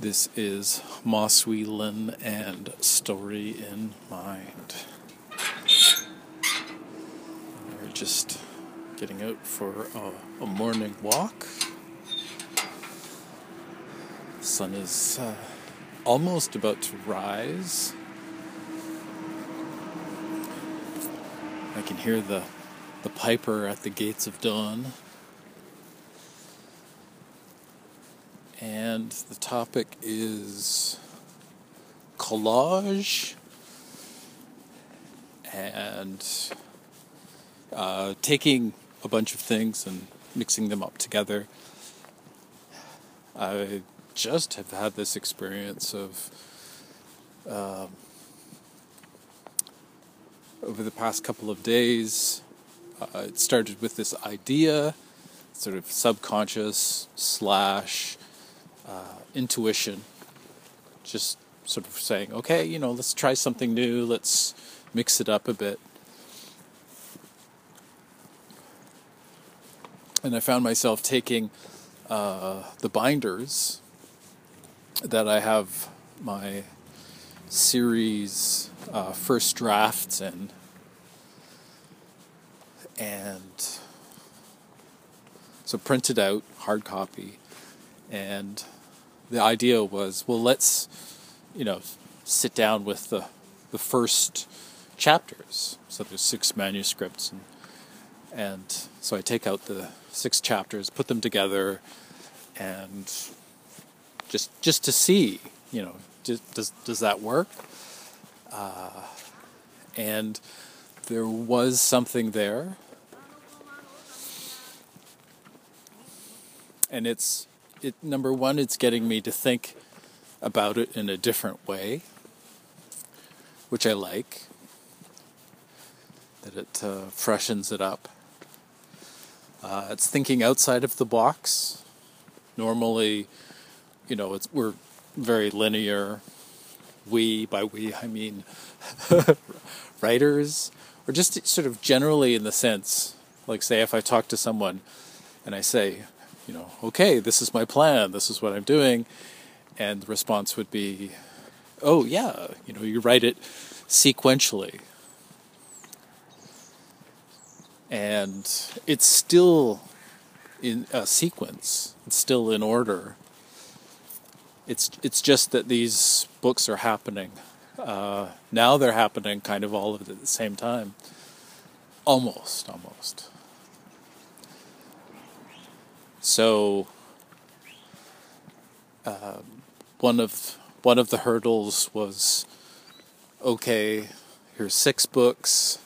This is Moss and Story in Mind. We're just getting out for a, a morning walk. The sun is uh, almost about to rise. I can hear the, the piper at the gates of dawn. And the topic is collage and uh, taking a bunch of things and mixing them up together. I just have had this experience of um, over the past couple of days. Uh, it started with this idea, sort of subconscious slash uh, intuition, just sort of saying, okay, you know, let's try something new, let's mix it up a bit. And I found myself taking uh, the binders that I have my series uh, first drafts in, and so printed out hard copy, and the idea was, well, let's, you know, sit down with the the first chapters. So there's six manuscripts, and and so I take out the six chapters, put them together, and just just to see, you know, does does that work? Uh, and there was something there, and it's it number one, it's getting me to think about it in a different way, which I like. That it uh, freshens it up. Uh, it's thinking outside of the box. Normally, you know, it's we're very linear. We, by we, I mean writers, or just sort of generally in the sense, like, say, if I talk to someone and I say, you know, okay, this is my plan, this is what I'm doing. And the response would be, oh, yeah, you know, you write it sequentially. And it's still in a sequence, it's still in order. It's, it's just that these books are happening. Uh, now they're happening kind of all at the same time. Almost, almost. So um, one of one of the hurdles was okay. Here's six books.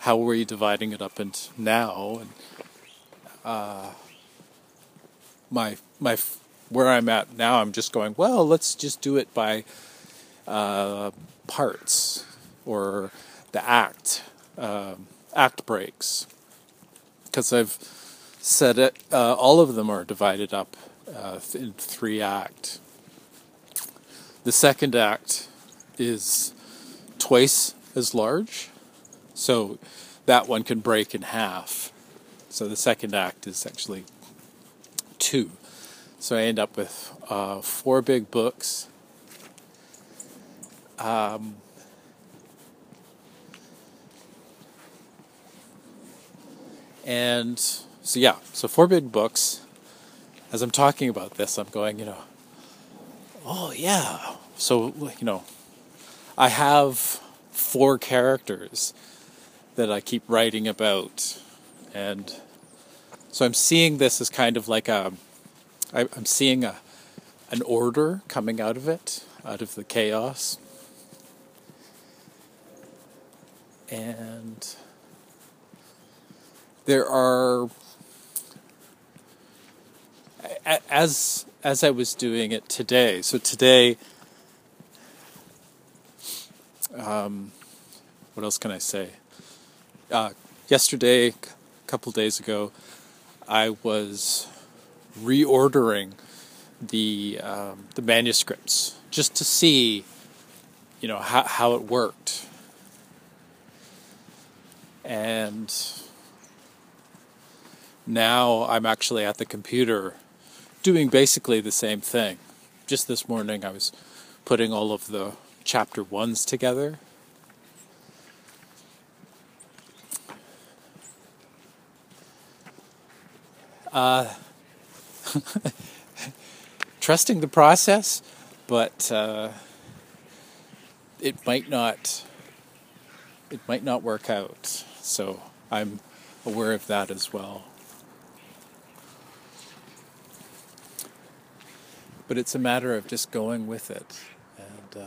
How are you dividing it up into now? And uh, my my where I'm at now, I'm just going. Well, let's just do it by uh, parts or the act uh, act breaks because I've said it. Uh, all of them are divided up uh, in three act. The second act is twice as large, so that one can break in half. So the second act is actually two. So I end up with uh, four big books. Um, and so yeah, so four big books. As I'm talking about this, I'm going, you know, oh yeah. So you know, I have four characters that I keep writing about, and so I'm seeing this as kind of like a, I, I'm seeing a, an order coming out of it, out of the chaos, and there are as as I was doing it today. So today, um, what else can I say? Uh, yesterday, a couple days ago, I was reordering the um, the manuscripts just to see, you know, how how it worked, and now I'm actually at the computer doing basically the same thing. just this morning I was putting all of the chapter ones together. Uh, trusting the process, but uh, it might not. It might not work out. So I'm aware of that as well. But it's a matter of just going with it. And uh,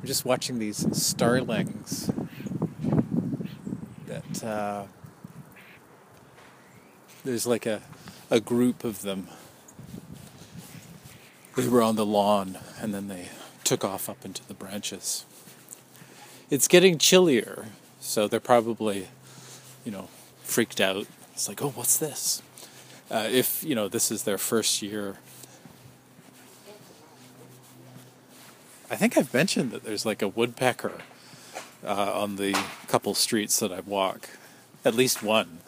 I'm just watching these starlings that uh, there's like a, a group of them. They were on the lawn and then they took off up into the branches. It's getting chillier, so they're probably, you know, freaked out. It's like, oh, what's this? Uh, if, you know, this is their first year. I think I've mentioned that there's like a woodpecker uh, on the couple streets that I walk. At least one.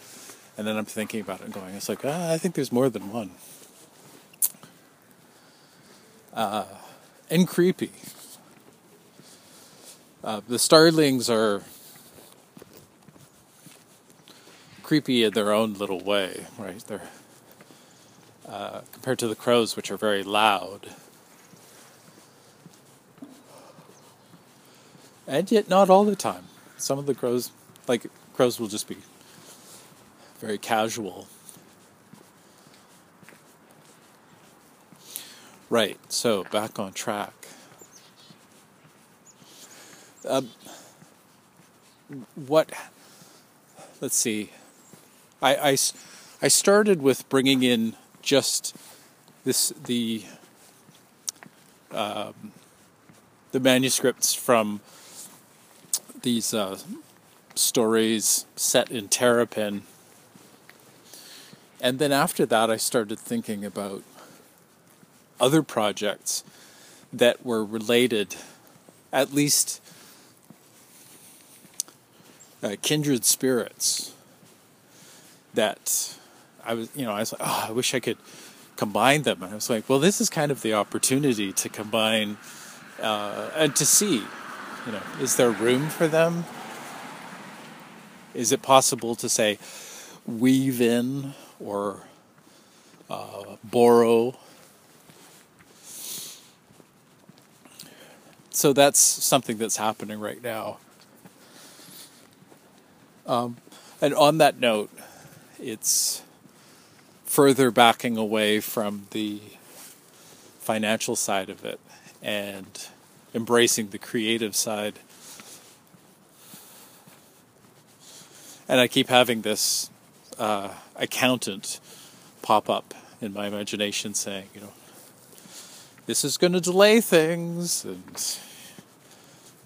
And then I'm thinking about it and going, it's like, ah, I think there's more than one. Uh, and creepy. Uh, the starlings are creepy in their own little way, right? They're uh, compared to the crows, which are very loud, and yet not all the time. Some of the crows, like crows, will just be very casual. Right, so back on track. Um, what, let's see, I, I, I started with bringing in just this, the, um, the manuscripts from these uh, stories set in Terrapin and then after that, I started thinking about other projects that were related, at least uh, kindred spirits. That I was, you know, I was like, oh, I wish I could combine them. And I was like, well, this is kind of the opportunity to combine uh, and to see, you know, is there room for them? Is it possible to say, weave in or uh, borrow. So that's something that's happening right now. Um, and on that note, it's further backing away from the financial side of it and embracing the creative side. And I keep having this uh, accountant pop up in my imagination saying, you know, this is going to delay things, and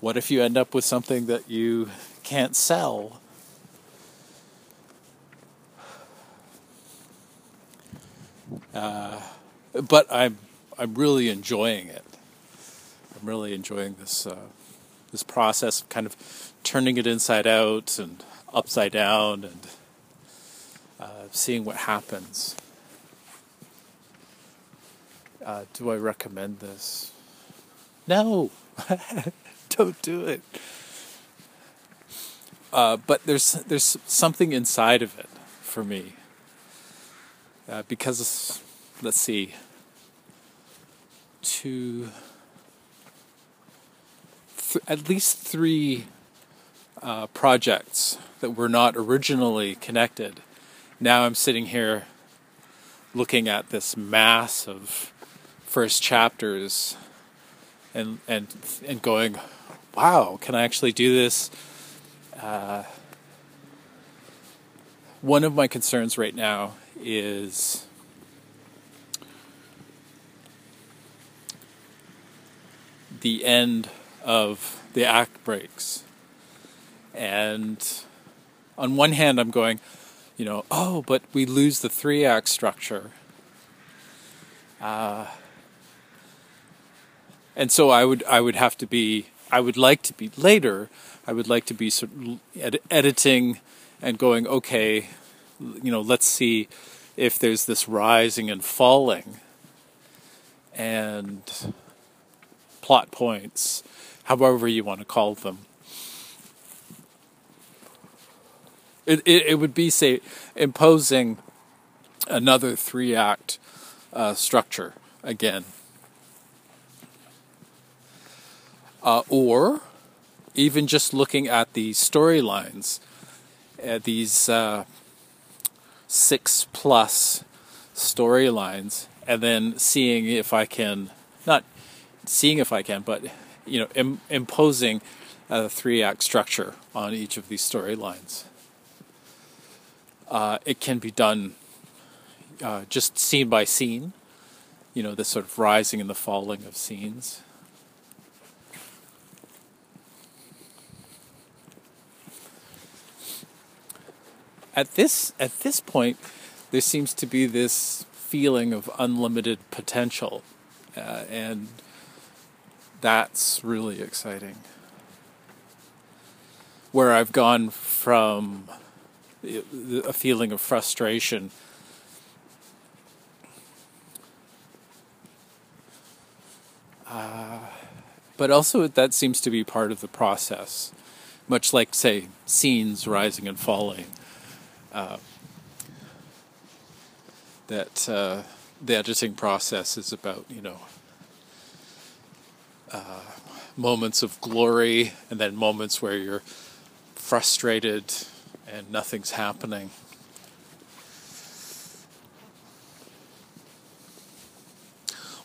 what if you end up with something that you can't sell? Uh, but I'm I'm really enjoying it. I'm really enjoying this uh, this process of kind of turning it inside out and upside down and uh, seeing what happens. Uh, do I recommend this? No, don't do it. Uh, but there's there's something inside of it for me uh, because let's see, two, th- at least three uh, projects that were not originally connected now I'm sitting here looking at this mass of first chapters and and and going, wow, can I actually do this? Uh, one of my concerns right now is the end of the act breaks. And on one hand, I'm going, you know, oh, but we lose the three act structure. Uh, and so I would I would have to be I would like to be later. I would like to be sort of ed- editing and going okay, you know, let's see if there's this rising and falling. and plot points, however you want to call them. It, it, it would be, say, imposing another three act uh, structure again. Uh, or even just looking at the storylines, uh, these uh, six plus storylines, and then seeing if I can, not seeing if I can, but you know, Im- imposing a three act structure on each of these storylines. Uh, it can be done uh, just scene by scene, you know, the sort of rising and the falling of scenes. At this at this point, there seems to be this feeling of unlimited potential, uh, and that's really exciting. Where I've gone from a feeling of frustration. Uh, but also that seems to be part of the process. Much like say scenes rising and falling. Uh, that uh, the editing process is about you know uh, moments of glory and then moments where you're frustrated and nothing's happening.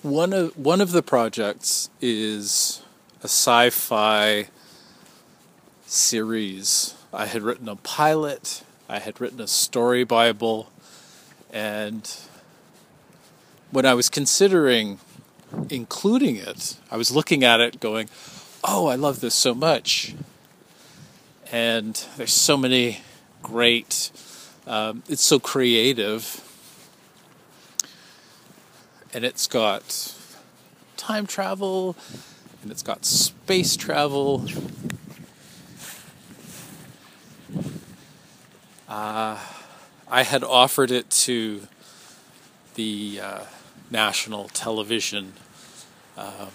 One of one of the projects is a sci-fi series. I had written a pilot, I had written a story bible, and when I was considering including it, I was looking at it going, "Oh, I love this so much." And there's so many great. Um, it's so creative. And it's got time travel, and it's got space travel. Uh, I had offered it to the uh, national television. Um,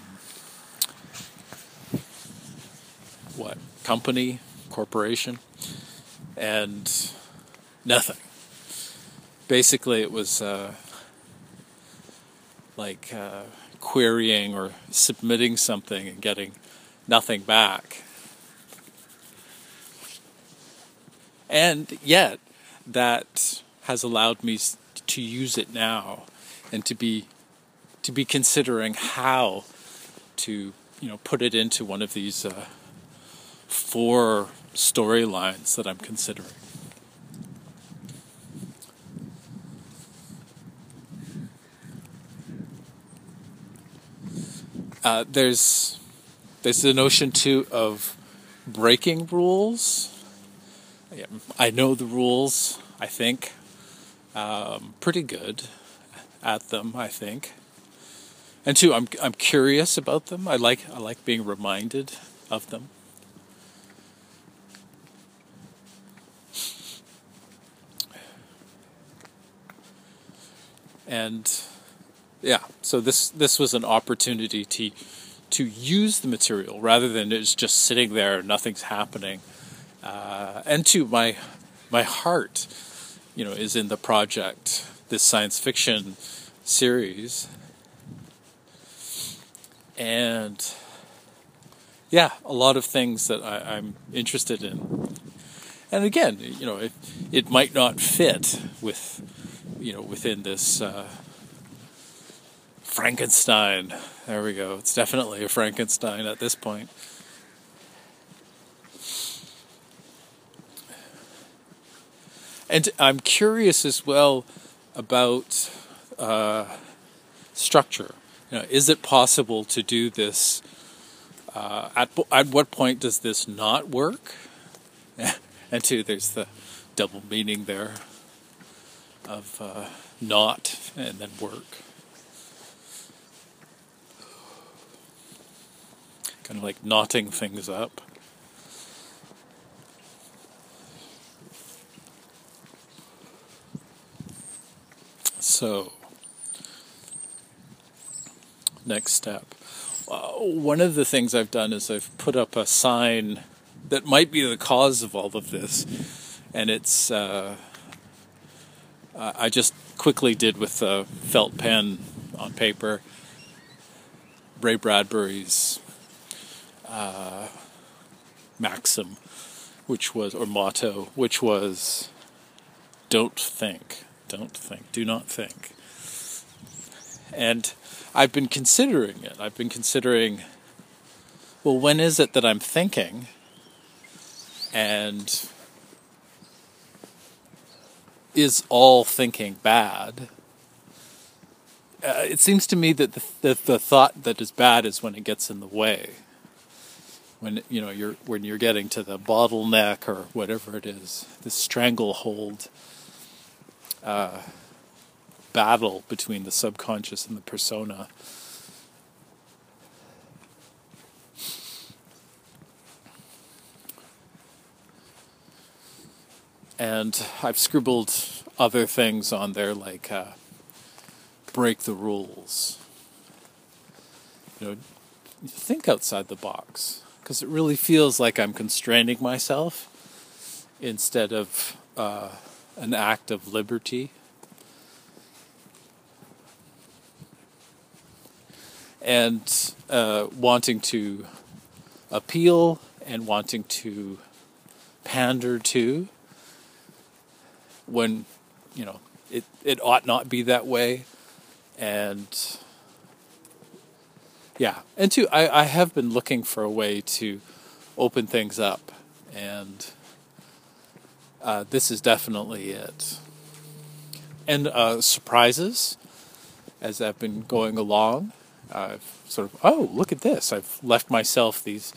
what company corporation and nothing. Basically, it was uh, like uh, querying or submitting something and getting nothing back. And yet, that has allowed me to use it now and to be to be considering how to you know put it into one of these uh, four storylines that I'm considering. Uh, there's there's the notion too of breaking rules. I know the rules. I think um, pretty good at them. I think, and two, I'm I'm curious about them. I like I like being reminded of them. and yeah, so this this was an opportunity to to use the material rather than it's just sitting there, nothing's happening. Uh, and two, my my heart, you know, is in the project, this science fiction series, and yeah, a lot of things that I, I'm interested in. And again, you know, it it might not fit with you know, within this uh, Frankenstein. There we go. It's definitely a Frankenstein at this point. And I'm curious as well about uh, structure. You know, is it possible to do this? Uh, at at what point does this not work? and two, there's the double meaning there of uh, not and then work. Kind of like knotting things up. So, next step. Uh, one of the things I've done is I've put up a sign that might be the cause of all of this, and it's uh, I just quickly did with a felt pen on paper. Ray Bradbury's uh, maxim, which was or motto, which was, "Don't think, don't think, do not think." And I've been considering it. I've been considering, well, when is it that I'm thinking? And is all thinking bad? Uh, it seems to me that the, the, the thought that is bad is when it gets in the way. When you know you're when you're getting to the bottleneck or whatever it is, the stranglehold. Uh, battle between the subconscious and the persona. And I've scribbled other things on there like uh, break the rules. You know, think outside the box because it really feels like I'm constraining myself instead of uh, an act of liberty. and uh, wanting to appeal and wanting to pander to when you know it it ought not be that way and yeah and two I, I have been looking for a way to open things up and uh, this is definitely it and uh, surprises as I've been going along I've sort of, oh, look at this. I've left myself these,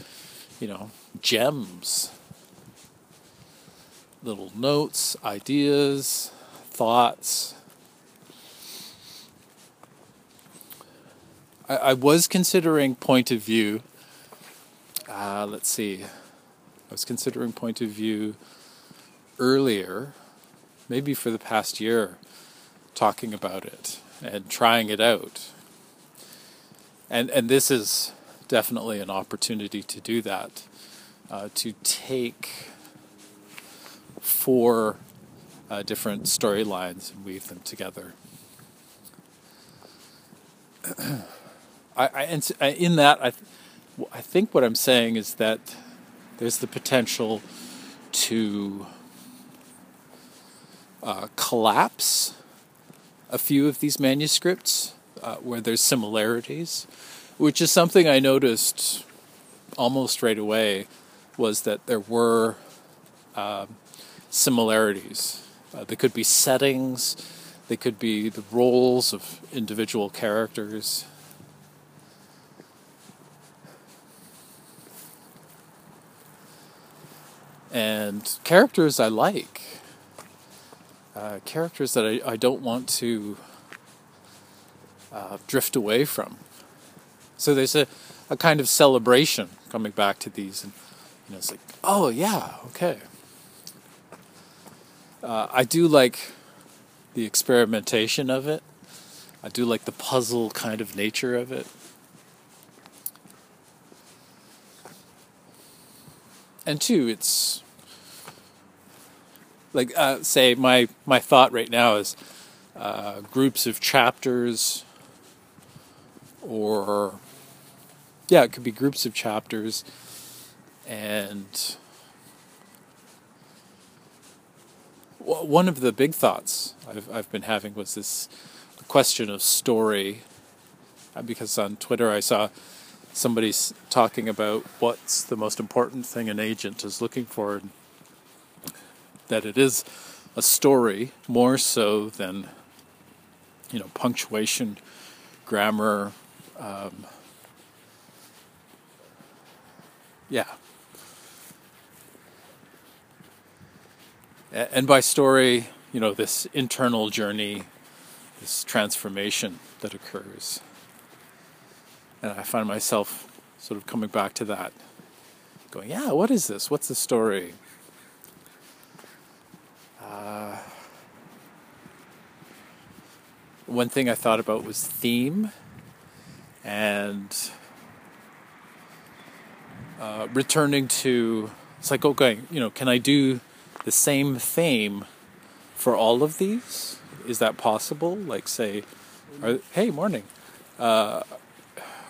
you know, gems, little notes, ideas, thoughts. I, I was considering point of view. Uh, let's see. I was considering point of view earlier, maybe for the past year, talking about it and trying it out and and this is definitely an opportunity to do that, uh, to take four uh, different storylines and weave them together. I, I, and in that, I, I think what I'm saying is that there's the potential to uh, collapse a few of these manuscripts uh, where there's similarities, which is something I noticed almost right away, was that there were uh, similarities. Uh, could be settings, they could be the roles of individual characters. And characters I like. Uh, characters that I, I don't want to uh, drift away from. So there's a, a kind of celebration coming back to these, and you know, it's like, oh yeah, okay. Uh, I do like the experimentation of it. I do like the puzzle kind of nature of it. And two, it's like uh, say my my thought right now is uh, groups of chapters or yeah, it could be groups of chapters and one of the big thoughts I've, I've been having was this question of story uh, because on Twitter I saw somebody talking about what's the most important thing an agent is looking for that it is a story more so than you know punctuation grammar um, yeah. And by story, you know, this internal journey, this transformation that occurs. And I find myself sort of coming back to that, going, yeah, what is this? What's the story? Uh, one thing I thought about was theme and uh, returning to it's like okay you know can i do the same theme for all of these? Is that possible? Like say are, hey morning. Uh,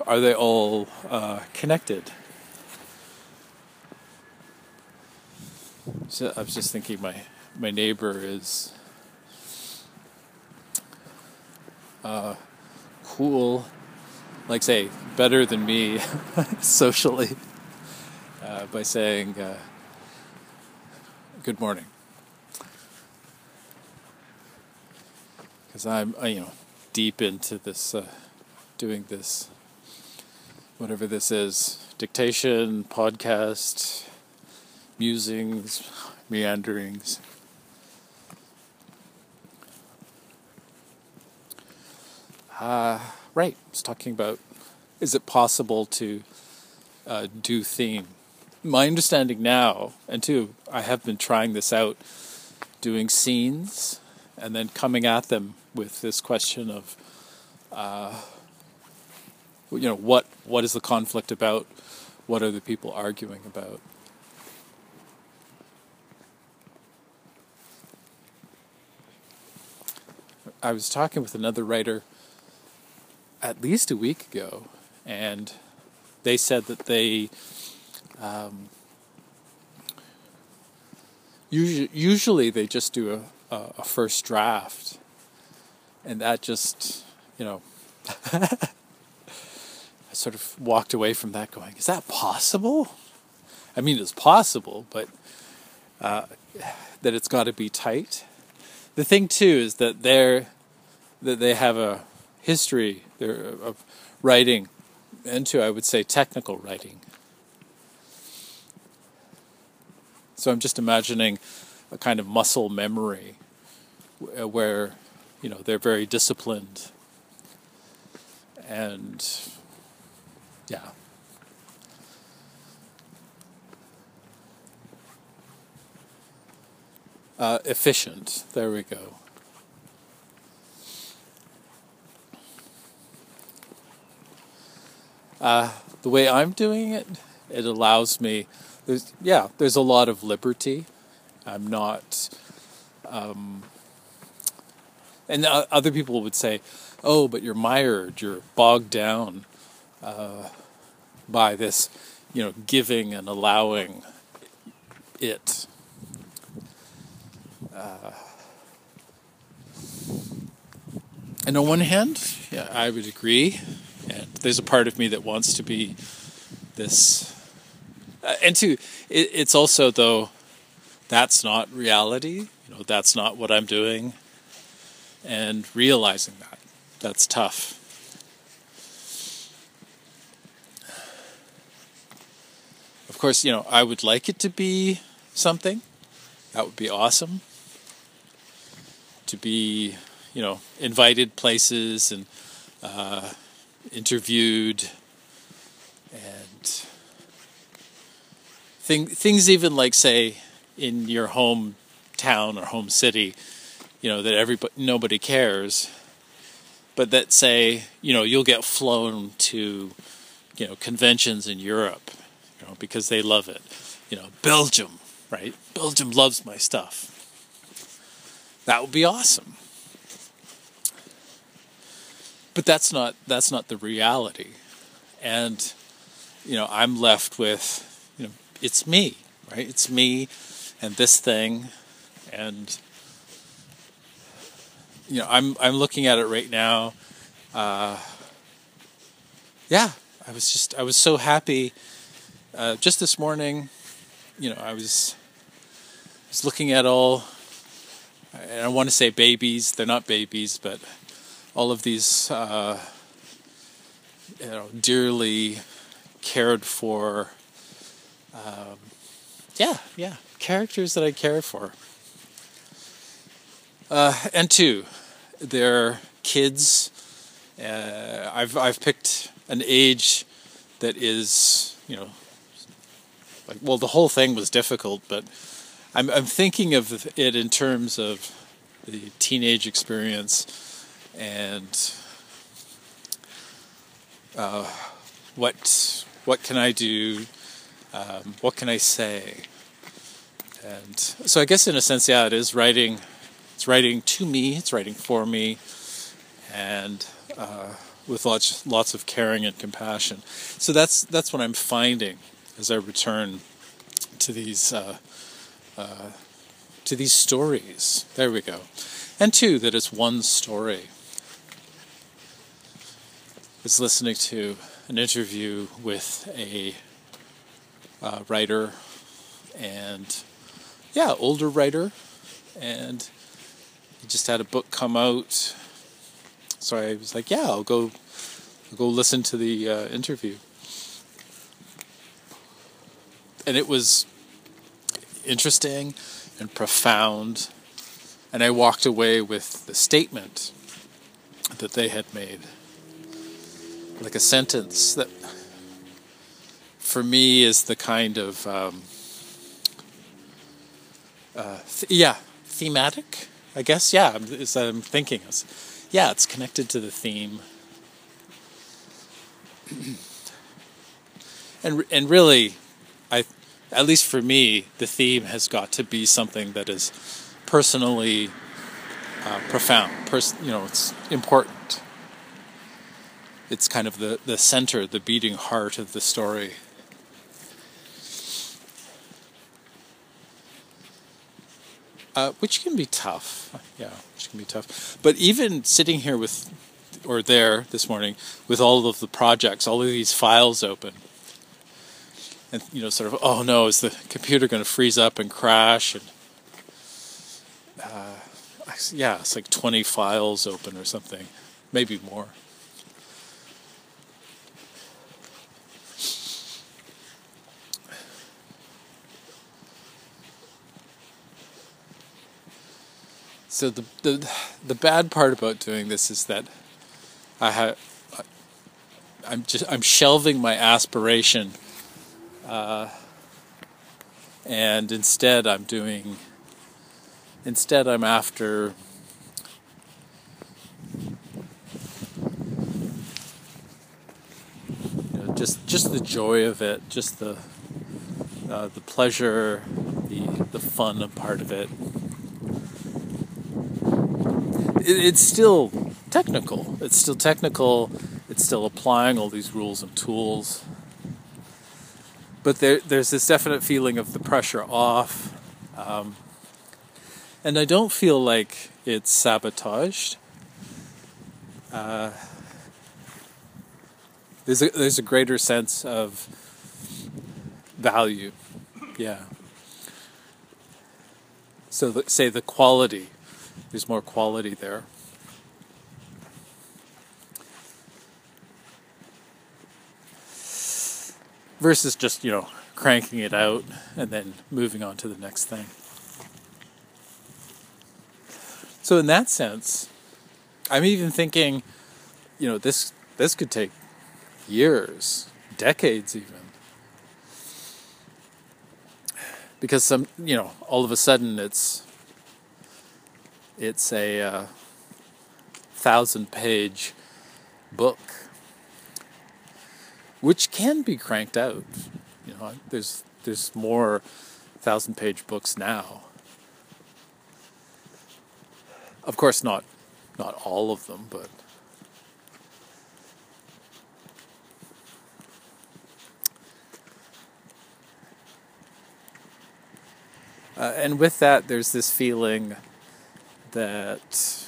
are they all uh, connected? So i was just thinking my my neighbor is uh, cool like say better than me socially uh, by saying uh, good morning. Because I'm uh, you know deep into this uh, doing this whatever this is dictation podcast musings meanderings uh, right I was talking about is it possible to uh, do theme my understanding now, and two, I have been trying this out, doing scenes, and then coming at them with this question of, uh, you know, what what is the conflict about? What are the people arguing about? I was talking with another writer at least a week ago, and they said that they um, usually, usually they just do a, a, a first draft, and that just, you know, I sort of walked away from that going, is that possible? I mean, it's possible, but uh, that it's got to be tight. The thing too is that they're that they have a history of writing, into, I would say, technical writing. So I'm just imagining a kind of muscle memory uh, where, you know, they're very disciplined. And yeah. Uh, efficient. There we go. Uh, the way I'm doing it, it allows me there's yeah, there's a lot of liberty. I'm not, um, and other people would say, "Oh, but you're mired, you're bogged down uh, by this, you know, giving and allowing it." Uh, and on one hand, yeah, I would agree, there's a part of me that wants to be this uh, and two, it, it's also though that's not reality. You know, that's not what I'm doing, and realizing that that's tough. Of course, you know, I would like it to be something. That would be awesome. To be, you know, invited places and uh, interviewed and thing, things even like say in your home town or home city, you know that everybody nobody cares, but that say you know you'll get flown to you know conventions in Europe, you know because they love it. You know Belgium, right? Belgium loves my stuff. That would be awesome. But that's not that's not the reality, and you know I'm left with you know it's me, right? It's me and this thing, and you know, I'm I'm looking at it right now. Uh, yeah, I was just I was so happy. Uh, just this morning, you know, I was was looking at all. And I want to say babies. They're not babies, but all of these, uh, you know, dearly cared for um, yeah, yeah, characters that I care for. Uh, and two, they're kids. Uh, I've I've picked an age that is you know like well the whole thing was difficult, but I'm I'm thinking of it in terms of the teenage experience and uh, what what can I do? Um, what can I say? And so I guess in a sense, yeah, it is writing. It's writing to me. It's writing for me, and uh, with lots lots of caring and compassion. So that's that's what I'm finding as I return to these uh, uh, to these stories. There we go, and two that it's one story. Was listening to an interview with a uh, writer and yeah, older writer, and he just had a book come out. So I was like, yeah, I'll go, I'll go listen to the uh, interview, and it was interesting and profound, and I walked away with the statement that they had made, like a sentence that, for me, is the kind of um, uh, th- yeah, thematic, I guess. Yeah, as I'm thinking, it's, yeah, it's connected to the theme. and and really, I, at least for me, the theme has got to be something that is personally uh, profound. Pers- you know, it's important. It's kind of the, the center, the beating heart of the story. uh, which can be tough. Yeah, which can be tough. But even sitting here with, or there this morning, with all of the projects, all of these files open, and you know, sort of, oh no, is the computer going to freeze up and crash? And uh, yeah, it's like twenty files open or something, maybe more. So the the the bad part about doing this is that I have I'm just I'm shelving my aspiration, uh, and instead I'm doing. Instead, I'm after. You know, just just the joy of it, just the uh, the pleasure, the the fun part of it it's still technical. It's still technical. It's still applying all these rules and tools. But there, there's this definite feeling of the pressure off. Um, and I don't feel like it's sabotaged. Uh, there's a, there's a greater sense of value. Yeah. So, the, say the quality there's more quality there. Versus just, you know, cranking it out and then moving on to the next thing. So in that sense, I'm even thinking, you know, this this could take years, decades even. Because some, you know, all of a sudden it's it's a uh, thousand page book, which can be cranked out. You know, there's there's more thousand page books now. Of course, not not all of them, but. Uh, and with that, there's this feeling that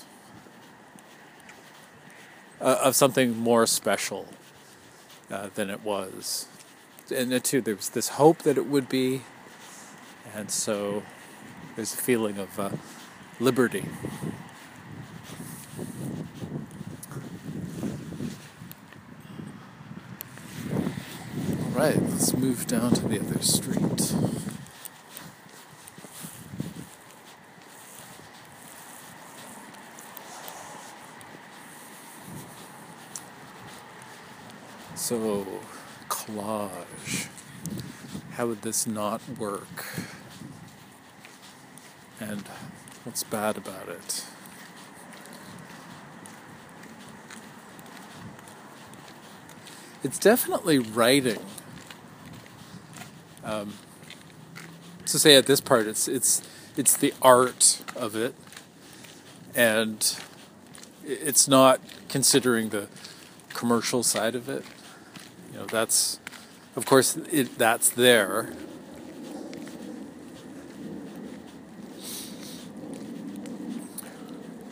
uh, of something more special uh, than it was. And too, there was this hope that it would be, and so there's a feeling of uh, liberty. All right, let's move down to the other street. So, collage. How would this not work? And what's bad about it? it's definitely writing. Um, so say at this part, it's it's it's the art of it, and it's not considering the commercial side of it. That's of course it that's there.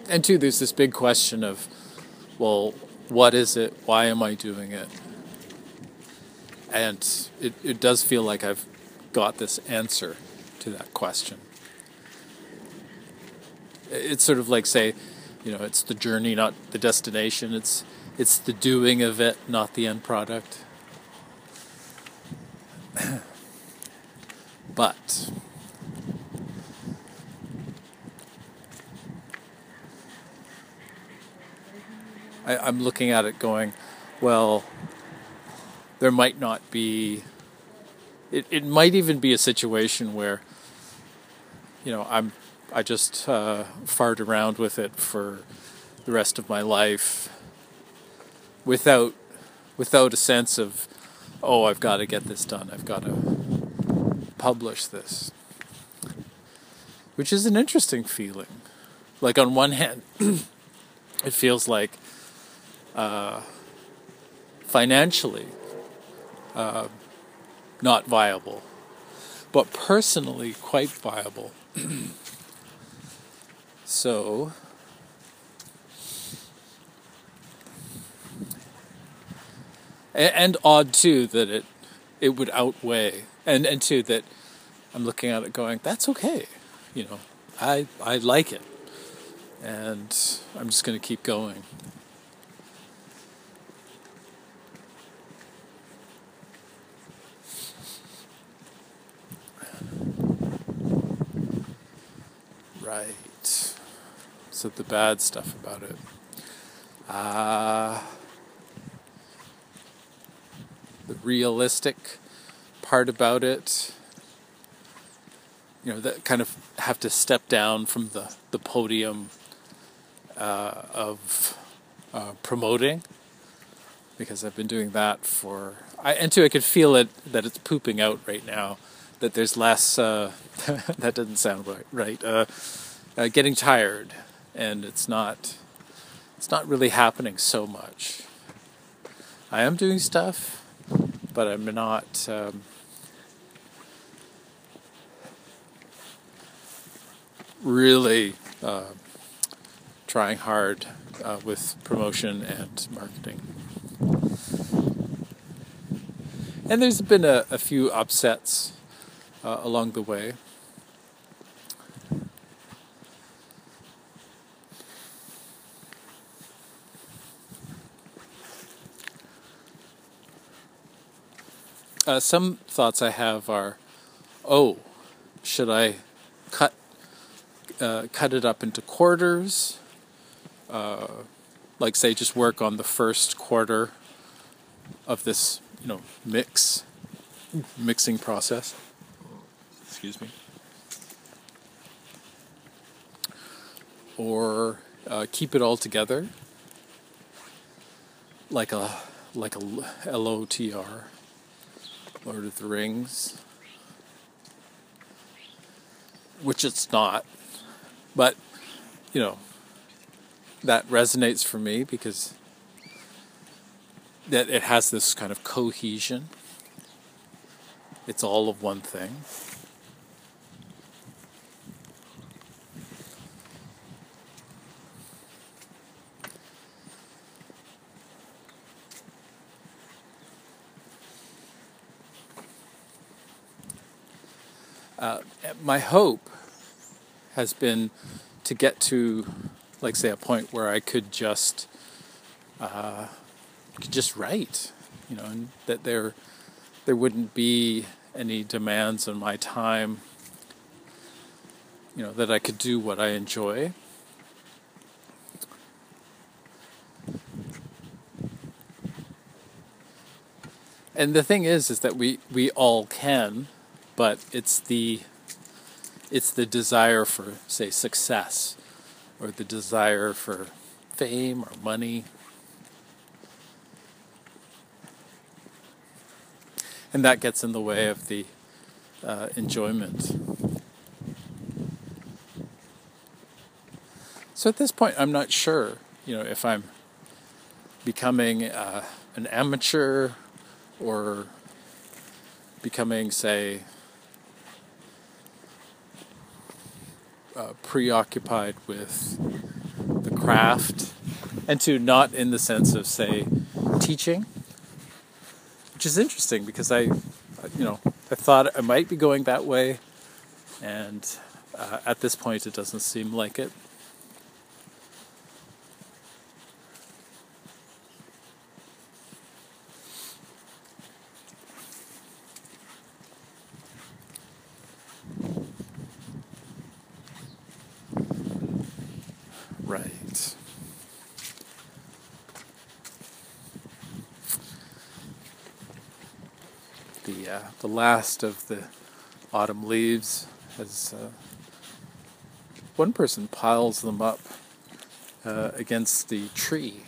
And two, there's this big question of, well, what is it? Why am I doing it? And it, it does feel like I've got this answer to that question. It's sort of like say, you know, it's the journey, not the destination. It's it's the doing of it, not the end product. but I, I'm looking at it going, well, there might not be. It, it might even be a situation where, you know, I'm I just uh, fart around with it for the rest of my life, without without a sense of, oh, I've got to get this done. I've got to publish this, which is an interesting feeling. Like on one hand, it feels like uh, financially uh, not viable, but personally quite viable. so, and, and, odd too that it it would outweigh, and and too that I'm looking at it going, that's okay, you know, I I like it, and I'm just going to keep going. Right. So the bad stuff about it. Uh, the realistic part about it. You know, that kind of have to step down from the, the podium uh, of uh, promoting because I've been doing that for. I, and two, I could feel it that it's pooping out right now that there's less. Uh, that doesn't sound right. Right. Uh, uh, getting tired, and it's not. It's not really happening so much. I am doing stuff, but I'm not. Um, really uh, trying hard uh, with promotion and marketing. And there's been a, a few upsets uh, along the way. Uh, some thoughts I have are, oh, should I cut uh, cut it up into quarters? Uh, like say, just work on the first quarter of this, you know, mix mixing process. Excuse me. Or uh, keep it all together, like a like a LOTR, Lord of the Rings, which it's not, but you know that resonates for me because that it has this kind of cohesion. It's all of one thing. Uh, my hope has been to get to, like, say, a point where I could just, uh, could just write, you know, and that there, there wouldn't be any demands on my time. You know, that I could do what I enjoy. And the thing is, is that we, we all can but it's the it's the desire for say success or the desire for fame or money and that gets in the way of the uh, enjoyment. So at this point, I'm not sure, you know, if I'm becoming uh, an amateur or becoming, say, uh, preoccupied with the craft, and to not in the sense of, say, teaching, which is interesting because I, you know, I thought I might be going that way, and uh, at this point, it doesn't seem like it. Right. The last of the autumn leaves has uh, one person piles them up uh, against the tree.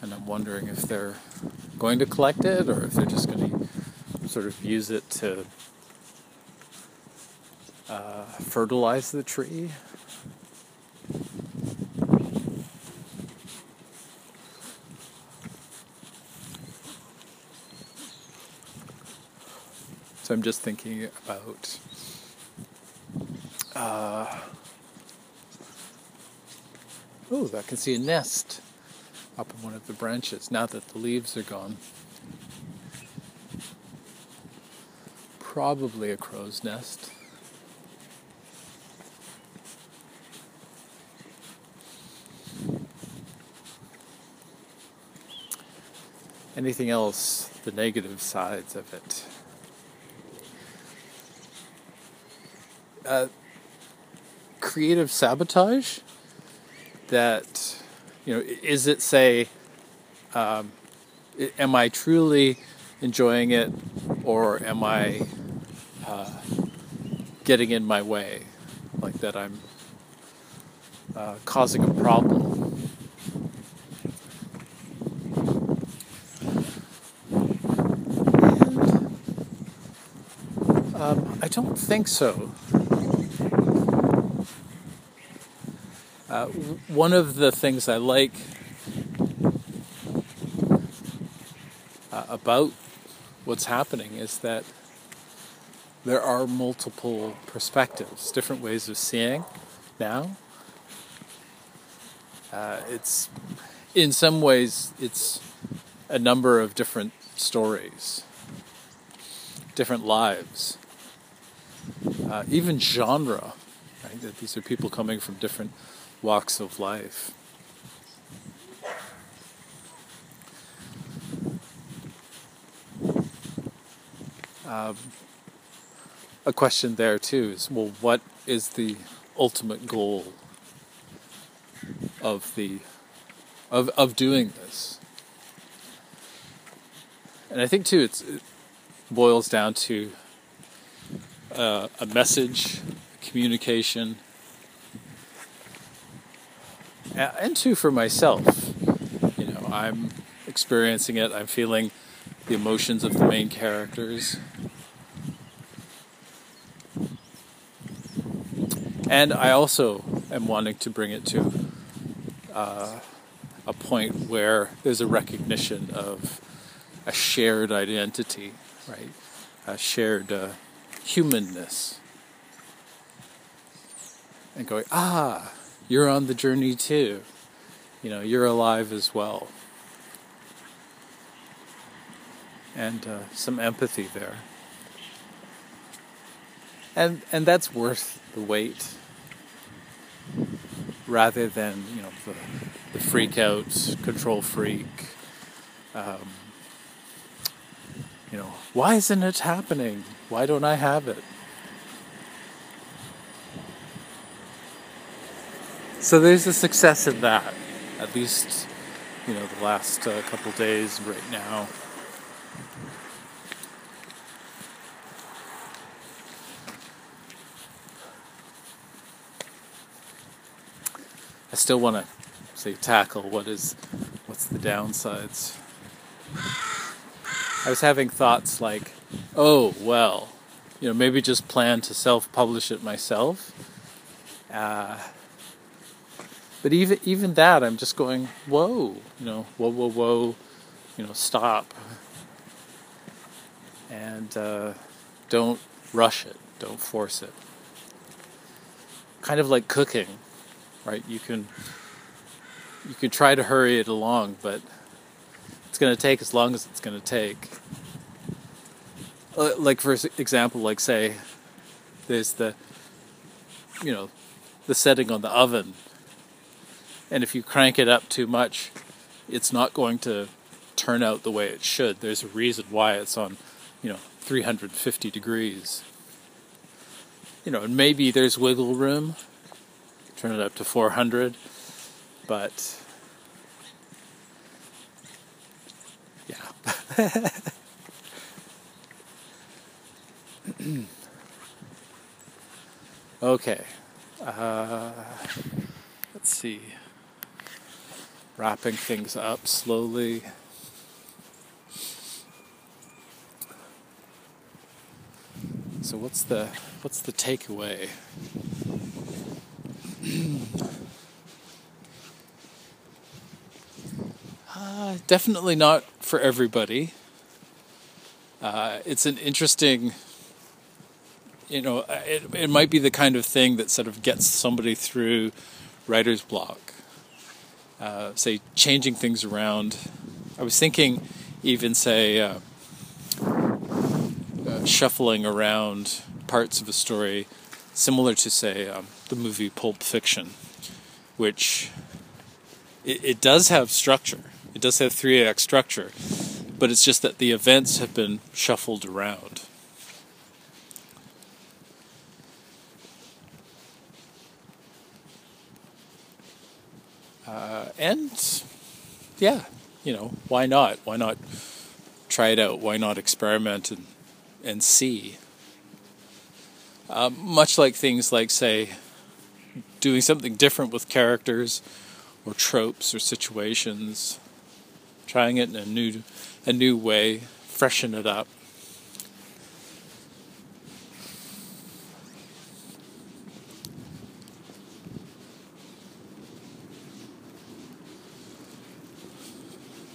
And I'm wondering if they're going to collect it or if they're just going to sort of use it to uh, fertilize the tree. I'm just thinking about uh, oh, I can see a nest up in one of the branches now that the leaves are gone. Probably a crow's nest. anything else, the negative sides of it. Uh, creative sabotage that, you know, is it, say, um, am I truly enjoying it or am I uh, getting in my way? Like that I'm uh, causing a problem. Um, I don't think so. Uh, one of the things I like uh, about what's happening is that there are multiple perspectives, different ways of seeing now. Uh, it's in some ways it's a number of different stories, different lives uh, even genre. Right? That these are people coming from different walks of life. Um, a question there too is well, what is the ultimate goal of the of of doing this? And I think too, it boils down to uh, a message, communication, and two for myself. You know, I'm experiencing it. I'm feeling the emotions of the main characters. And I also am wanting to bring it to uh, a point where there's a recognition of a shared identity, right? A shared uh, humanness. And going, ah, you're on the journey too. You know, you're alive as well. And uh, some empathy there. And, and that's worth the wait rather than, you know, the, the freak out, control freak. Um, you know, why isn't it happening? Why don't I have it? So there's a success in that, at least, you know, the last uh, couple days right now. I still want to say tackle what is what's the downsides? I was having thoughts like, oh, well, you know, maybe just plan to self publish it myself. Uh, but even even that, I'm just going, whoa, you know, whoa, whoa, whoa, you know, stop, and uh, don't rush it, don't force it. Kind of like cooking, right? You can you can try to hurry it along, but it's going to take as long as it's going to take. Uh, like for example, like say, there's the, you know, the setting on the oven, and if you crank it up too much, it's not going to turn out the way it should. There's a reason why it's on, you know, 350 degrees. You know, and maybe there's wiggle room. Turn it up to 400 but yeah. okay. Uh, let's see. Wrapping things up slowly. So what's the what's the takeaway? Uh, definitely not for everybody. Uh, it's an interesting, you know, it, it might be the kind of thing that sort of gets somebody through writer's block. Uh, say, changing things around. I was thinking, even say, uh, uh, shuffling around parts of a story similar to, say, um, the movie Pulp Fiction, which it, it does have structure it does have three act structure, but it's just that the events have been shuffled around. Uh, and yeah, you know, why not? Why not try it out? Why not experiment and and see? Uh, much like things like, say, doing something different with characters or tropes or situations trying it in a new a new way, freshen it up.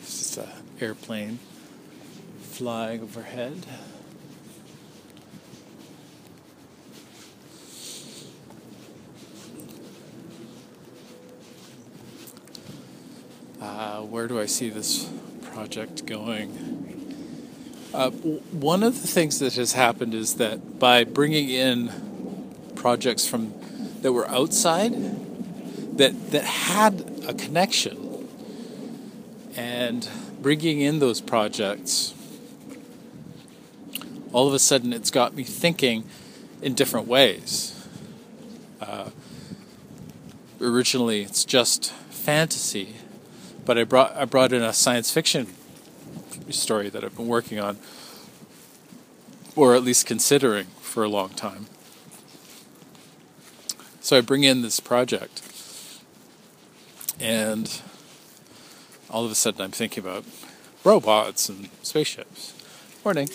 It's just an airplane flying overhead. Uh, where do I see this project going? Uh, one of the things that has happened is that by bringing in projects from that were outside, that that had a connection, and bringing in those projects, all of a sudden it's got me thinking in different ways. Uh, originally, it's just fantasy but I brought I brought in a science fiction story that I've been working on, or at least considering for a long time. So I bring in this project, and all of a sudden I'm thinking about robots and spaceships. Morning.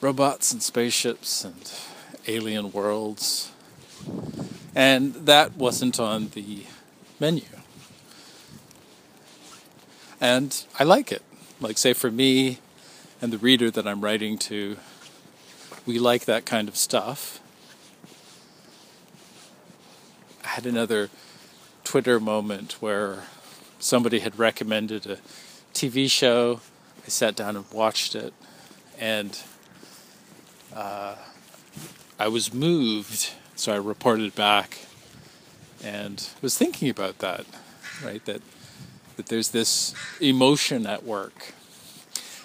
Robots and spaceships and alien worlds and that wasn't on the menu. And I like it. Like, say, for me and the reader that I'm writing to, we like that kind of stuff. I had another Twitter moment where somebody had recommended a TV show. I sat down and watched it, and uh, I was moved so I reported back and was thinking about that, right? That that there's this emotion at work,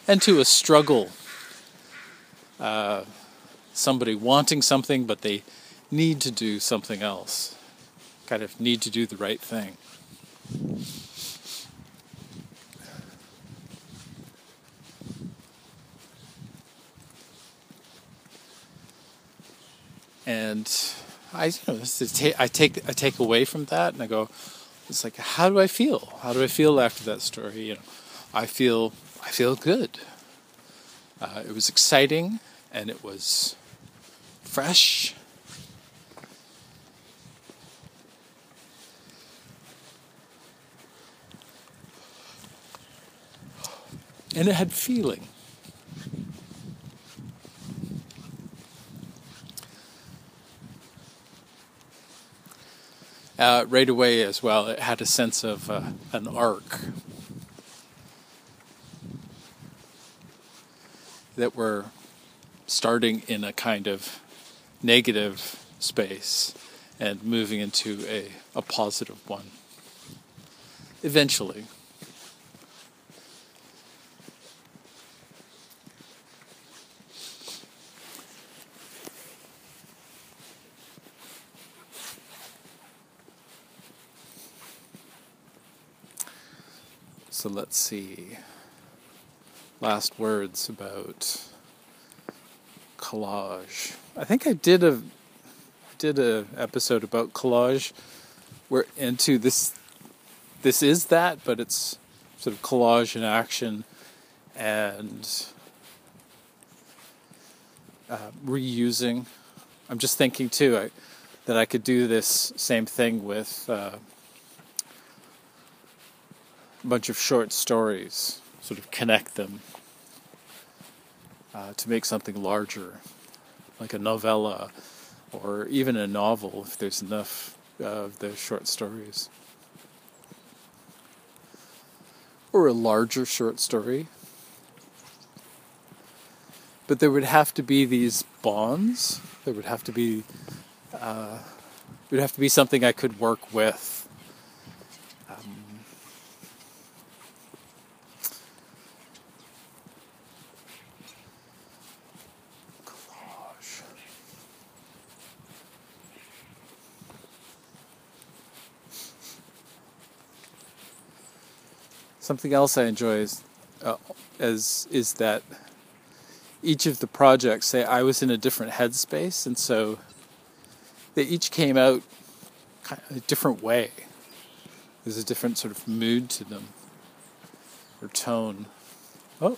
and to a struggle. Uh, somebody wanting something, but they need to do something else. Kind of need to do the right thing. And I you know I take I take away from that and I go, it's like how do I feel? How do I feel after that story? You know, I feel I feel good. Uh, it was exciting and it was fresh. And it had feeling. Uh, right away as well, it had a sense of uh, an arc that we're starting in a kind of negative space and moving into a, a positive one. Eventually. So let's see. Last words about collage. I think I did a did a episode about collage where into this this is that, but it's sort of collage in action and uh, reusing. I'm just thinking too I, that I could do this same thing with uh, bunch of short stories, sort of connect them uh, to make something larger, like a novella or even a novel if there's enough of the short stories. Or a larger short story. But there would have to be these bonds. There would have to be, uh, it would have to be something I could work with Something else I enjoy is, uh, is, is that each of the projects, say I was in a different headspace, and so they each came out kind of a different way. There's a different sort of mood to them or tone. Oh,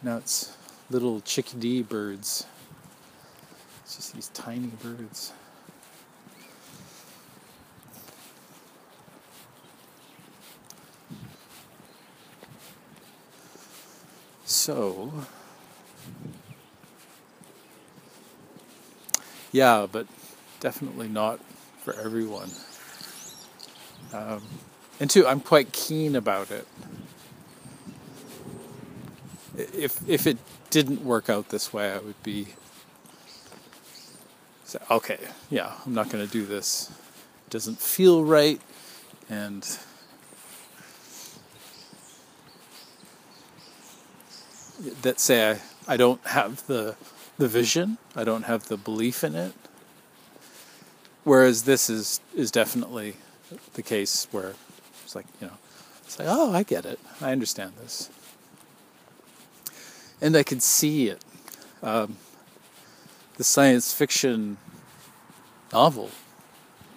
now it's little chickadee birds. It's just these tiny birds. So, yeah, but definitely not for everyone. Um, and two, I'm quite keen about it. If if it didn't work out this way, I would be say, okay, yeah, I'm not going to do this. It doesn't feel right, and that say I, I don't have the the vision, I don't have the belief in it. Whereas this is is definitely the case where it's like you know, it's like oh I get it, I understand this, and I can see it. Um, the science fiction novel,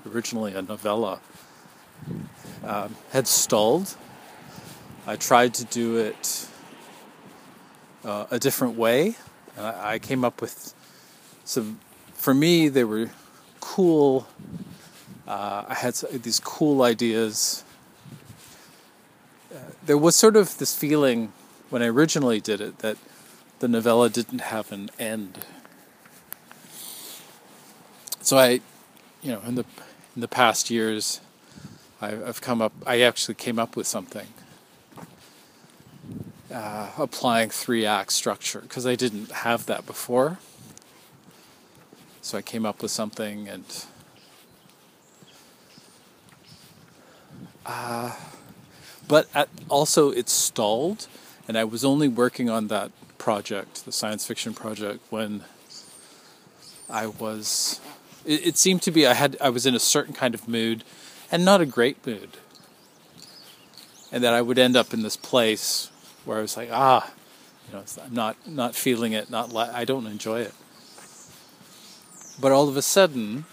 originally a novella, um, had stalled. I tried to do it uh, a different way. I came up with some, for me, they were cool. Uh, I had these cool ideas. Uh, there was sort of this feeling when I originally did it that the novella didn't have an end. So I, you know, in the in the past years, I've come up. I actually came up with something uh, applying three act structure because I didn't have that before. So I came up with something and. Uh, but at, also, it stalled, and I was only working on that project, the science fiction project, when I was. It, it seemed to be I had I was in a certain kind of mood, and not a great mood, and that I would end up in this place where I was like, ah, you know, I'm not not feeling it, not li- I don't enjoy it. but all of a sudden,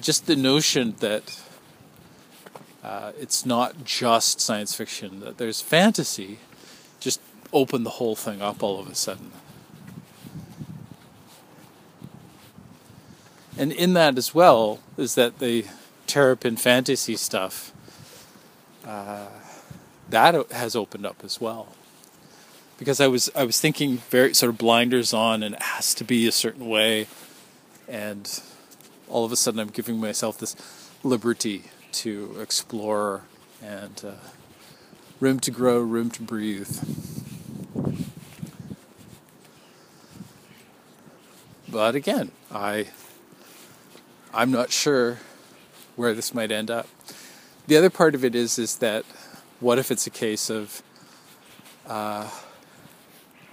just the notion that uh, it's not just science fiction, that there's fantasy, just opened the whole thing up all of a sudden. And in that as well is that the Terrapin fantasy stuff uh, that has opened up as well. Because I was I was thinking very sort of blinders on and it has to be a certain way, and all of a sudden I'm giving myself this liberty to explore and uh, room to grow, room to breathe. But again, I I'm not sure where this might end up. The other part of it is is that what if it's a case of uh,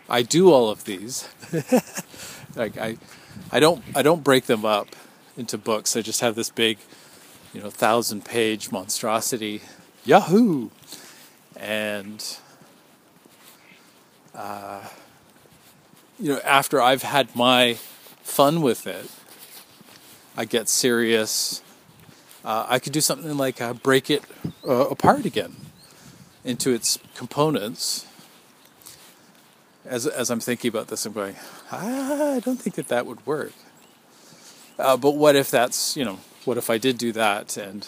I do all of these, like I I don't I don't break them up into books. I just have this big, you know, thousand page monstrosity, Yahoo, and uh, you know after I've had my fun with it, I get serious. Uh, I could do something like uh, break it uh, apart again into its components. As, as I'm thinking about this, I'm going, ah, I don't think that that would work. Uh, but what if that's, you know, what if I did do that? And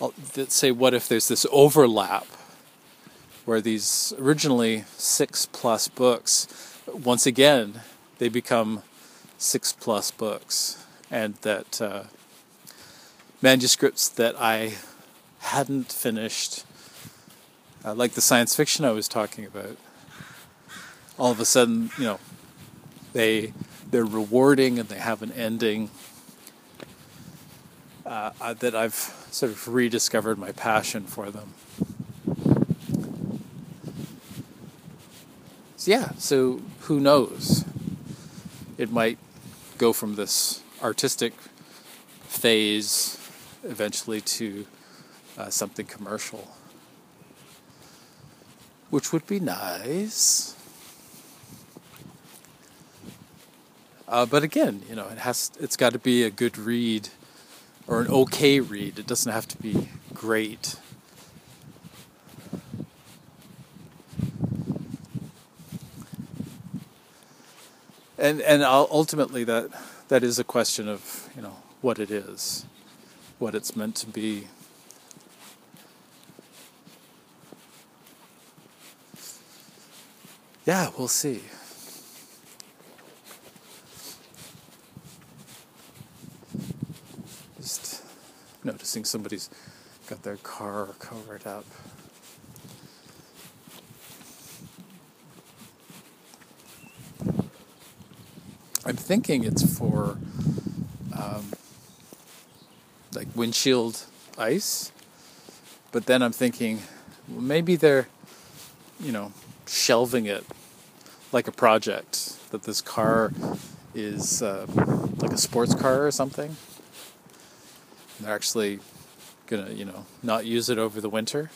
I'll, let's say, what if there's this overlap where these originally six plus books, once again, they become six plus books, and that uh, manuscripts that I hadn't finished, uh, like the science fiction I was talking about. All of a sudden, you know, they they're rewarding and they have an ending. Uh, uh, that I've sort of rediscovered my passion for them. So yeah, so who knows? It might go from this artistic phase eventually to uh, something commercial, which would be nice. Uh, but again, you know, it has it's got to be a good read or an okay read. It doesn't have to be great. And and ultimately that that is a question of you know what it is what it's meant to be. Yeah, we'll see. Just noticing somebody's got their car covered up. I'm thinking it's for um, like windshield ice. But then I'm thinking, well, maybe they're, you know, shelving it like a project. That this car is uh, like a sports car or something. They're actually gonna, you know, not use it over the winter.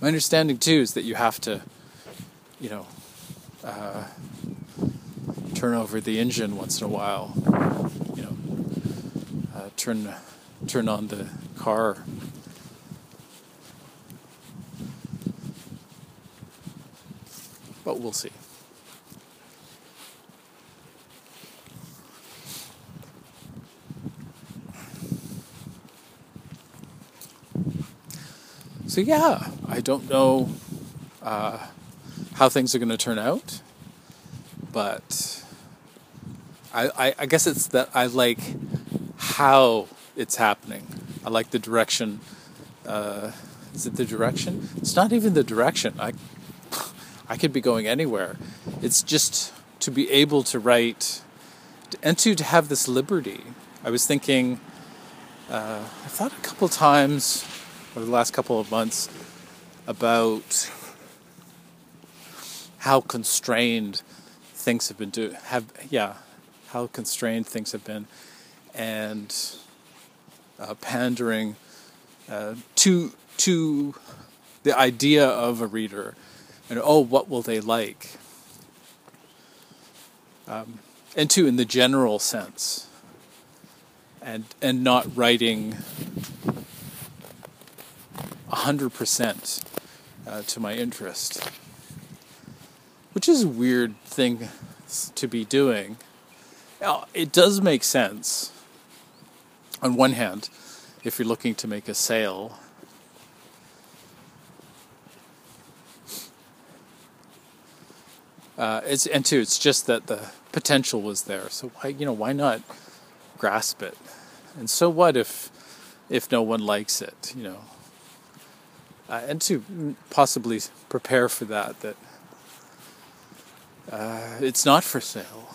My understanding too is that you have to, you know, uh, turn over the engine once in a while. You know, uh, turn turn on the car. But we'll see. So yeah, I don't know uh, how things are going to turn out, but I, I, guess it's that I like how it's happening. I like the direction. Uh, is it the direction? It's not even the direction. I, I could be going anywhere. It's just to be able to write and to, to have this liberty. I was thinking, uh, I thought a couple times over the last couple of months about how constrained things have been do have yeah how constrained things have been, and uh, pandering uh, to to the idea of a reader, and oh, what will they like? Um, and two, in the general sense, and and not writing hundred percent uh, to my interest, which is a weird thing to be doing. Now, it does make sense. On one hand, if you're looking to make a sale, uh, it's and two, it's just that the potential was there. So why you know why not grasp it? And so what if if no one likes it? You know, uh, and to possibly prepare for that that uh, it's not for sale.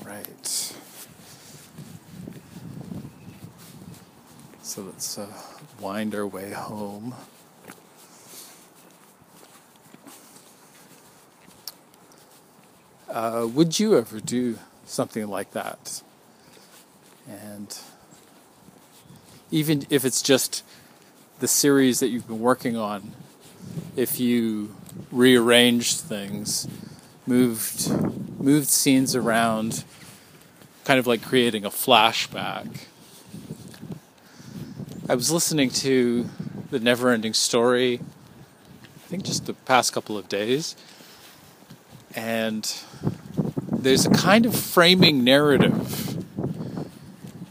All right. Uh, wind our way home. Uh, would you ever do something like that? And even if it's just the series that you've been working on, if you rearranged things, moved moved scenes around, kind of like creating a flashback. I was listening to the Never Ending Story, I think just the past couple of days, and there's a kind of framing narrative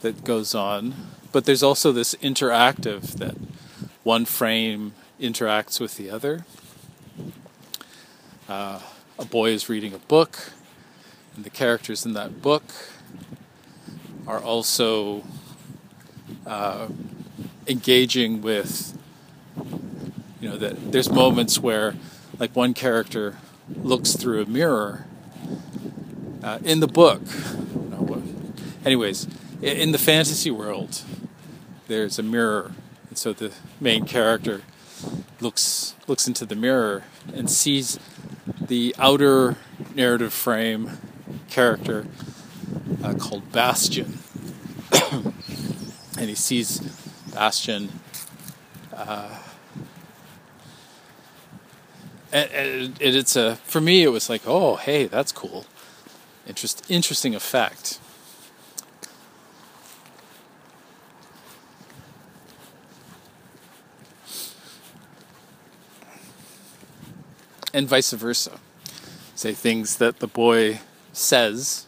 that goes on, but there's also this interactive that one frame interacts with the other. Uh, a boy is reading a book, and the characters in that book are also uh, engaging with, you know, that there's moments where, like, one character looks through a mirror uh, in the book. Anyways, in the fantasy world, there's a mirror, and so the main character looks looks into the mirror and sees the outer narrative frame character uh, called Bastian, and he sees Bastian. Uh, and, and it's a for me it was like oh hey that's cool. Interest interesting effect. And vice versa. Say things that the boy says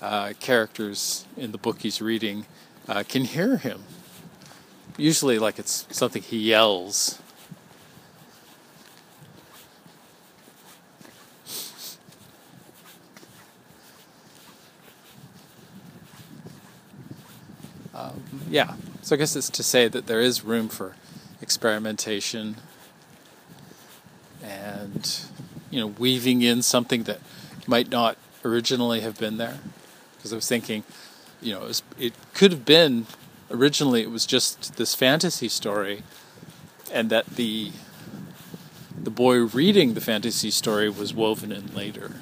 uh, characters in the book he's reading uh, can hear him usually like it's something he yells Um, yeah, so I guess it's to say that there is room for experimentation and you know weaving in something that might not originally have been there. Because I was thinking, you know, it, was, it could have been originally it was just this fantasy story, and that the the boy reading the fantasy story was woven in later.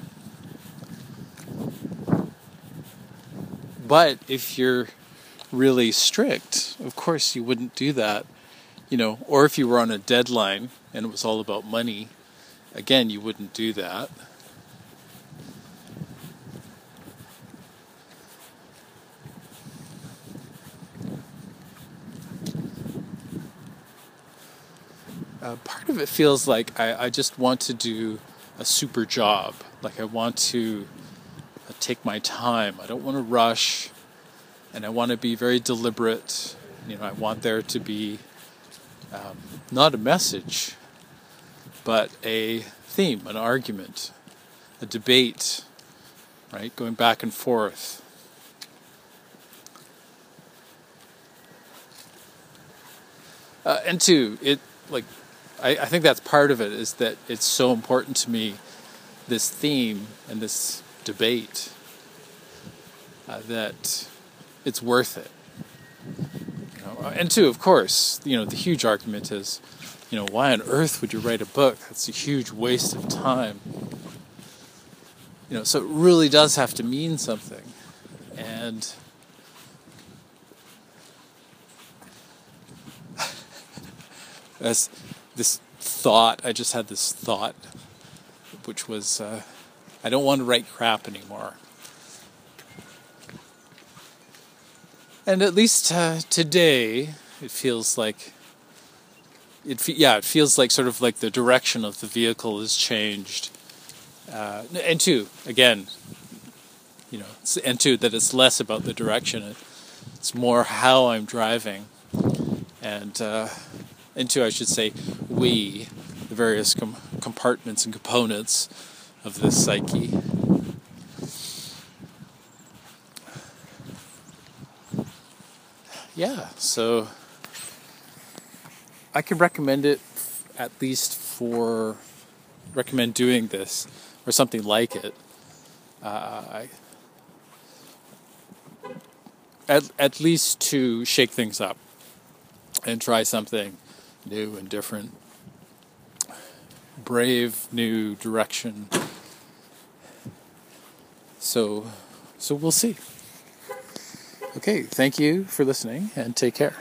But if you're really strict, of course you wouldn't do that, you know, or if you were on a deadline and it was all about money, again, you wouldn't do that. Uh, part of it feels like I, I just want to do a super job. Like I want to uh, take my time. I don't want to rush and I want to be very deliberate. You know, I want there to be um, not a message, but a theme, an argument, a debate, right? Going back and forth. Uh, and two, it like I, I think that's part of it is that it's so important to me, this theme and this debate, uh, that it's worth it. You know, and two, of course, you know, the huge argument is, you know, why on earth would you write a book? That's a huge waste of time. you know, so it really does have to mean something. And as this thought, I just had this thought, which was, uh, I don't want to write crap anymore. And at least uh, today, it feels like it. Yeah, it feels like sort of like the direction of the vehicle has changed. Uh, and two, again, you know, and two that it's less about the direction; it's more how I'm driving, and two, I should say, we, the various com- compartments and components of this psyche. yeah, so I can recommend it at least for recommend doing this or something like it. Uh, I, at at least to shake things up and try something new and different, brave new direction. So, so we'll see. Okay, thank you for listening and take care.